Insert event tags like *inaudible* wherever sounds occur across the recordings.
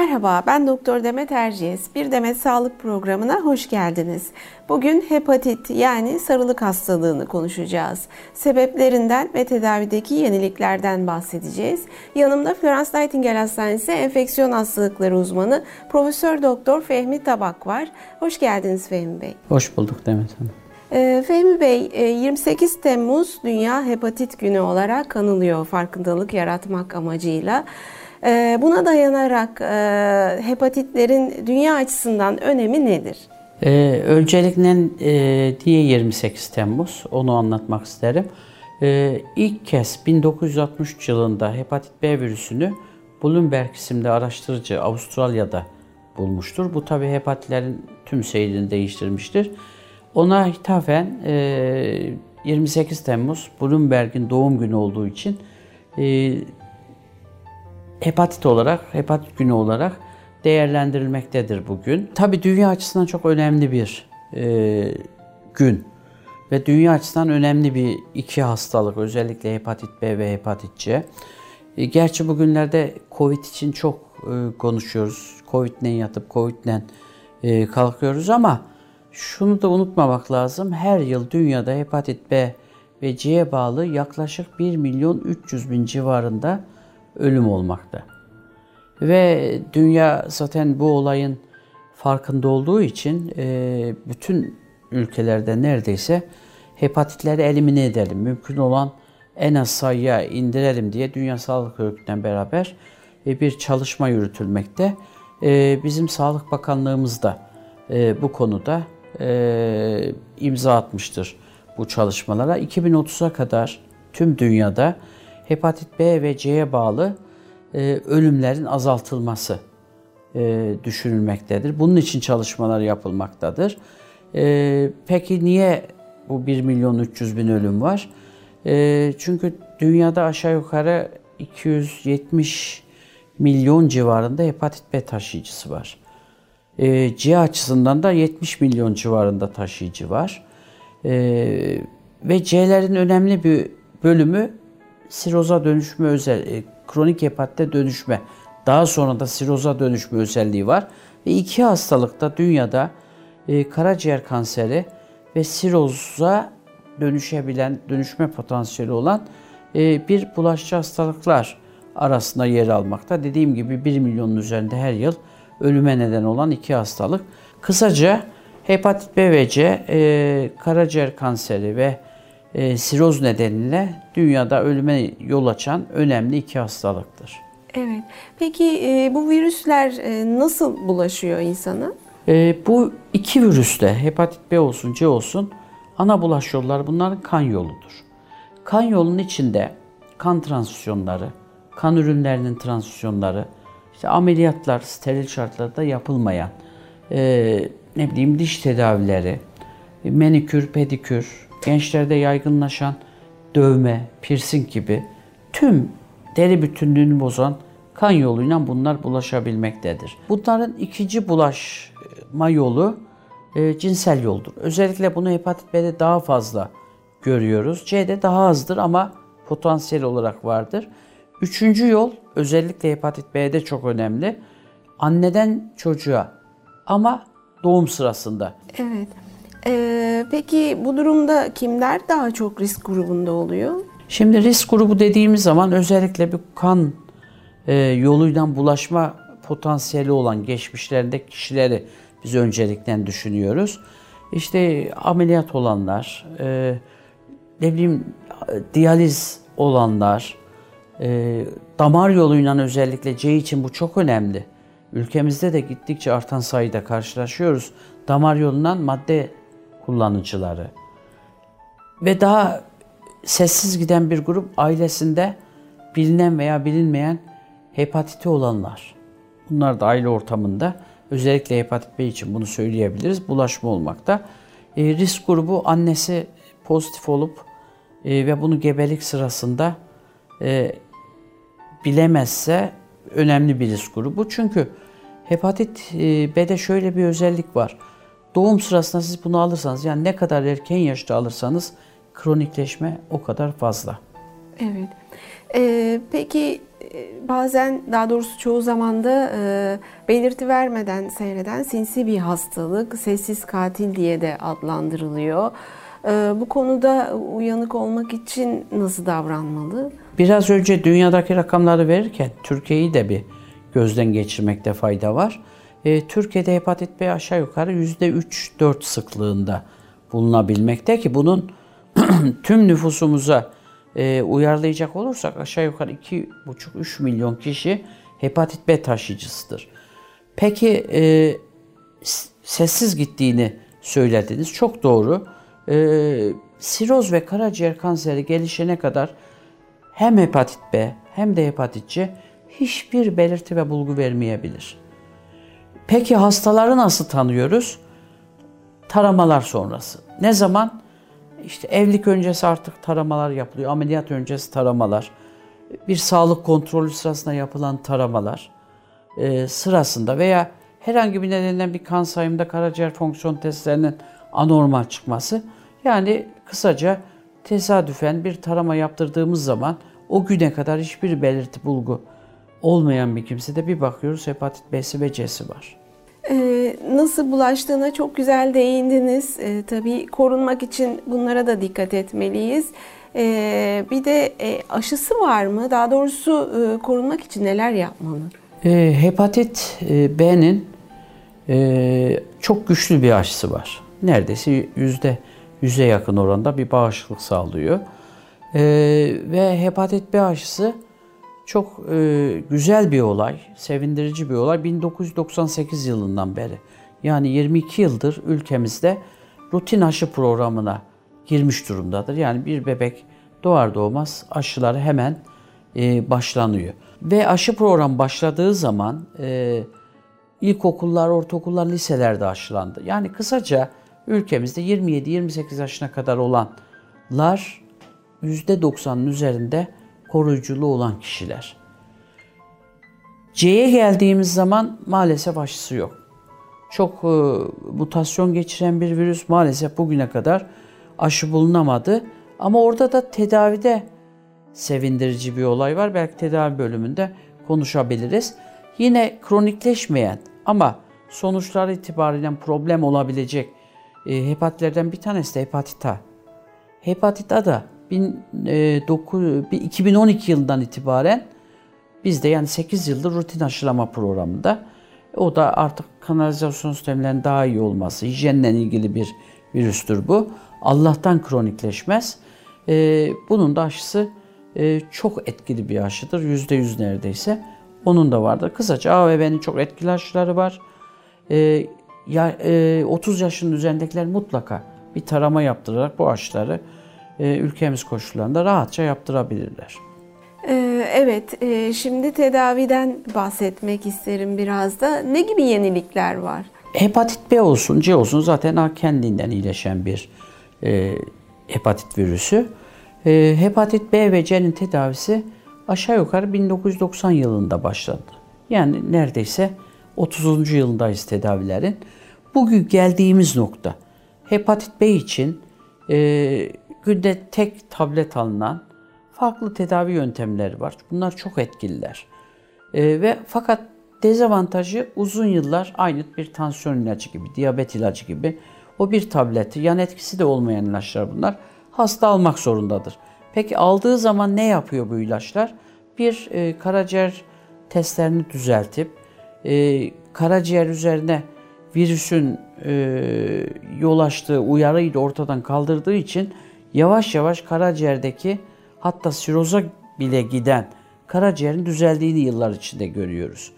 Merhaba, ben Doktor Demet Erciyes. Bir Demet Sağlık programına hoş geldiniz. Bugün hepatit yani sarılık hastalığını konuşacağız. Sebeplerinden ve tedavideki yeniliklerden bahsedeceğiz. Yanımda Florence Nightingale Hastanesi Enfeksiyon Hastalıkları uzmanı Profesör Doktor Fehmi Tabak var. Hoş geldiniz Fehmi Bey. Hoş bulduk Demet Hanım. Ee, Fehmi Bey, 28 Temmuz Dünya Hepatit Günü olarak kanılıyor farkındalık yaratmak amacıyla. Ee, buna dayanarak e, hepatitlerin dünya açısından önemi nedir? Ee, öncelikle e, niye 28 Temmuz onu anlatmak isterim. Ee, ilk kez 1963 yılında hepatit B virüsünü Bloomberg isimli araştırıcı Avustralya'da bulmuştur. Bu tabi hepatitlerin tüm seyrini değiştirmiştir. Ona hitafen e, 28 Temmuz Bloomberg'in doğum günü olduğu için e, hepatit olarak, hepatit günü olarak değerlendirilmektedir bugün. Tabi dünya açısından çok önemli bir e, gün ve dünya açısından önemli bir iki hastalık özellikle hepatit B ve hepatit C. E, gerçi bugünlerde Covid için çok e, konuşuyoruz. Covid'le yatıp Covid'le e, kalkıyoruz ama şunu da unutmamak lazım. Her yıl dünyada hepatit B ve C'ye bağlı yaklaşık 1 milyon 300 bin civarında ölüm olmakta. Ve dünya zaten bu olayın farkında olduğu için e, bütün ülkelerde neredeyse hepatitleri elimine edelim. Mümkün olan en az sayıya indirelim diye Dünya Sağlık Örgütü'nden beraber e, bir çalışma yürütülmekte. E, bizim Sağlık Bakanlığımız da bu konuda imza atmıştır bu çalışmalara. 2030'a kadar tüm dünyada hepatit B ve C'ye bağlı e, ölümlerin azaltılması e, düşünülmektedir. Bunun için çalışmalar yapılmaktadır. E, peki niye bu 1 milyon 300 bin ölüm var? E, çünkü dünyada aşağı yukarı 270 milyon civarında hepatit B taşıyıcısı var. E, C açısından da 70 milyon civarında taşıyıcı var. E, ve C'lerin önemli bir bölümü siroza dönüşme özel, e, kronik hepatite dönüşme, daha sonra da siroza dönüşme özelliği var. Ve iki hastalıkta dünyada e, karaciğer kanseri ve siroza dönüşebilen, dönüşme potansiyeli olan e, bir bulaşıcı hastalıklar arasında yer almakta. Dediğim gibi 1 milyonun üzerinde her yıl ölüme neden olan iki hastalık. Kısaca hepatit B ve C, e, karaciğer kanseri ve e, siroz nedeniyle dünyada ölüme yol açan önemli iki hastalıktır. Evet. Peki e, bu virüsler e, nasıl bulaşıyor insana? E, bu iki virüste hepatit B olsun C olsun ana bulaş yolları bunların kan yoludur. Kan yolunun içinde kan transfüzyonları, kan ürünlerinin transfüzyonları, işte ameliyatlar steril şartlarda yapılmayan, e, ne bileyim diş tedavileri, menikür, pedikür, gençlerde yaygınlaşan dövme, piercing gibi tüm deri bütünlüğünü bozan kan yoluyla bunlar bulaşabilmektedir. Bunların ikinci bulaşma yolu e, cinsel yoldur. Özellikle bunu hepatit B'de daha fazla görüyoruz. C'de daha azdır ama potansiyel olarak vardır. Üçüncü yol özellikle hepatit B'de çok önemli. Anneden çocuğa ama doğum sırasında. Evet. Ee, peki bu durumda kimler daha çok risk grubunda oluyor? Şimdi risk grubu dediğimiz zaman özellikle bir kan e, yoluyla bulaşma potansiyeli olan geçmişlerinde kişileri biz öncelikten düşünüyoruz. İşte ameliyat olanlar, e, ne bileyim diyaliz olanlar, e, damar yoluyla özellikle C için bu çok önemli. Ülkemizde de gittikçe artan sayıda karşılaşıyoruz. Damar yolundan madde kullanıcıları ve daha sessiz giden bir grup ailesinde bilinen veya bilinmeyen hepatiti olanlar. Bunlar da aile ortamında özellikle hepatit B için bunu söyleyebiliriz. Bulaşma olmakta. E, risk grubu annesi pozitif olup e, ve bunu gebelik sırasında e, bilemezse önemli bir risk grubu. Çünkü hepatit e, B'de şöyle bir özellik var. Doğum sırasında siz bunu alırsanız yani ne kadar erken yaşta alırsanız kronikleşme o kadar fazla. Evet. Ee, peki e, bazen daha doğrusu çoğu zamanda e, belirti vermeden seyreden sinsi bir hastalık, sessiz katil diye de adlandırılıyor. E, bu konuda uyanık olmak için nasıl davranmalı? Biraz önce dünyadaki rakamları verirken Türkiye'yi de bir gözden geçirmekte fayda var. E, Türkiye'de hepatit B aşağı yukarı %3-4 sıklığında bulunabilmekte ki bunun *clears throat* tüm nüfusumuza e, uyarlayacak olursak aşağı yukarı 2,5-3 milyon kişi hepatit B taşıyıcısıdır. Peki e, sessiz gittiğini söylediniz. Çok doğru. E, siroz ve karaciğer kanseri gelişene kadar hem hepatit B hem de hepatit C hiçbir belirti ve bulgu vermeyebilir. Peki hastaları nasıl tanıyoruz? Taramalar sonrası. Ne zaman? İşte evlilik öncesi artık taramalar yapılıyor. Ameliyat öncesi taramalar. Bir sağlık kontrolü sırasında yapılan taramalar e, sırasında veya herhangi bir nedenden bir kan sayımında karaciğer fonksiyon testlerinin anormal çıkması. Yani kısaca tesadüfen bir tarama yaptırdığımız zaman o güne kadar hiçbir belirti bulgu olmayan bir kimsede bir bakıyoruz hepatit B'si ve C'si var. Ee, nasıl bulaştığına çok güzel değindiniz. Ee, tabii korunmak için bunlara da dikkat etmeliyiz. Ee, bir de e, aşısı var mı? Daha doğrusu e, korunmak için neler yapmalı? E, hepatit e, B'nin e, çok güçlü bir aşısı var. Neredeyse yüzde yüze yakın oranda bir bağışıklık sağlıyor. E, ve hepatit B aşısı çok e, güzel bir olay, sevindirici bir olay. 1998 yılından beri yani 22 yıldır ülkemizde rutin aşı programına girmiş durumdadır. Yani bir bebek doğar doğmaz aşıları hemen e, başlanıyor. Ve aşı program başladığı zaman e, ilkokullar, ortaokullar, liselerde aşılandı. Yani kısaca ülkemizde 27-28 yaşına kadar olanlar %90'ın üzerinde koruyuculuğu olan kişiler. C'ye geldiğimiz zaman maalesef aşısı yok. Çok e, mutasyon geçiren bir virüs maalesef bugüne kadar aşı bulunamadı. Ama orada da tedavide sevindirici bir olay var. Belki tedavi bölümünde konuşabiliriz. Yine kronikleşmeyen ama sonuçlar itibariyle problem olabilecek e, hepatitlerden bir tanesi de hepatit A. Hepatit A da 2012 e, yılından itibaren bizde yani 8 yıldır rutin aşılama programında o da artık kanalizasyon sistemlerinin daha iyi olması, hijyenle ilgili bir virüstür bu. Allah'tan kronikleşmez. E, bunun da aşısı e, çok etkili bir aşıdır. %100 neredeyse. Onun da vardır. Kısaca A ve B'nin çok etkili aşıları var. 30 yaşın üzerindekiler mutlaka bir tarama yaptırarak bu aşıları ülkemiz koşullarında rahatça yaptırabilirler. Ee, evet, e, şimdi tedaviden bahsetmek isterim biraz da. Ne gibi yenilikler var? Hepatit B olsun, C olsun zaten kendinden iyileşen bir e, hepatit virüsü. E, hepatit B ve C'nin tedavisi aşağı yukarı 1990 yılında başladı. Yani neredeyse 30. yılındayız tedavilerin. Bugün geldiğimiz nokta hepatit B için e, günde tek tablet alınan farklı tedavi yöntemleri var. Bunlar çok etkililer. E, ve fakat dezavantajı uzun yıllar aynı bir tansiyon ilacı gibi, diyabet ilacı gibi o bir tableti, yan etkisi de olmayan ilaçlar bunlar. Hasta almak zorundadır. Peki aldığı zaman ne yapıyor bu ilaçlar? Bir e, karaciğer testlerini düzeltip e, karaciğer üzerine virüsün e, yol açtığı uyarıyı da ortadan kaldırdığı için yavaş yavaş karaciğerdeki hatta siroza bile giden karaciğerin düzeldiğini yıllar içinde görüyoruz.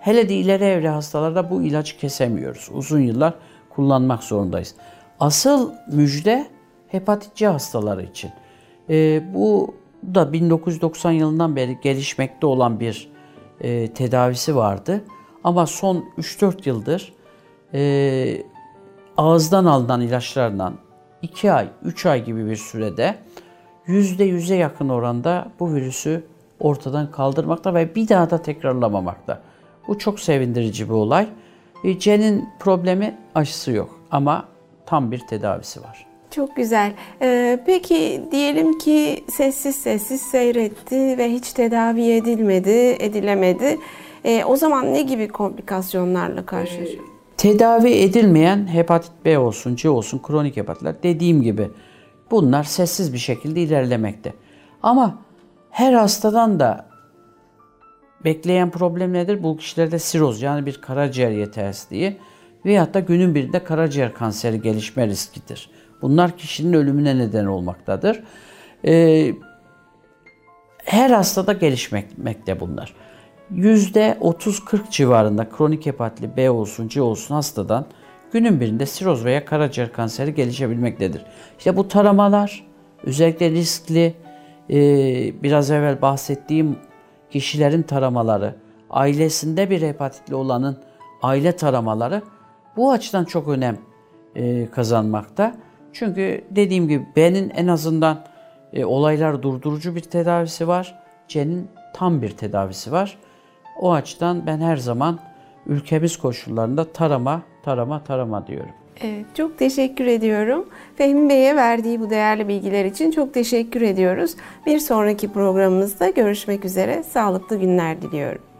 Hele de ileri evre hastalarda bu ilacı kesemiyoruz. Uzun yıllar kullanmak zorundayız. Asıl müjde hepatit C hastaları için. E, bu da 1990 yılından beri gelişmekte olan bir e, tedavisi vardı. Ama son 3-4 yıldır e, ağızdan alınan ilaçlardan 2 ay, 3 ay gibi bir sürede %100'e yakın oranda bu virüsü ortadan kaldırmakta ve bir daha da tekrarlamamakta. Bu çok sevindirici bir olay. C'nin problemi aşısı yok ama tam bir tedavisi var. Çok güzel. Ee, peki diyelim ki sessiz sessiz seyretti ve hiç tedavi edilmedi, edilemedi. Ee, o zaman ne gibi komplikasyonlarla karşılaşıyor? Tedavi edilmeyen hepatit B olsun, C olsun, kronik hepatitler dediğim gibi bunlar sessiz bir şekilde ilerlemekte. Ama her hastadan da bekleyen problem nedir? Bu kişilerde siroz yani bir karaciğer yetersizliği veyahut da günün birinde karaciğer kanseri gelişme riskidir. Bunlar kişinin ölümüne neden olmaktadır. Ee, her hastada gelişmekte bunlar. %30-40 civarında kronik hepatli B olsun C olsun hastadan günün birinde siroz veya karaciğer kanseri gelişebilmektedir. İşte bu taramalar özellikle riskli e, biraz evvel bahsettiğim kişilerin taramaları, ailesinde bir hepatitli olanın aile taramaları bu açıdan çok önem e, kazanmakta. Çünkü dediğim gibi B'nin en azından e, olaylar durdurucu bir tedavisi var. C'nin tam bir tedavisi var. O açıdan ben her zaman ülkemiz koşullarında tarama, tarama, tarama diyorum. Evet, çok teşekkür ediyorum. Fehmi Bey'e verdiği bu değerli bilgiler için çok teşekkür ediyoruz. Bir sonraki programımızda görüşmek üzere. Sağlıklı günler diliyorum.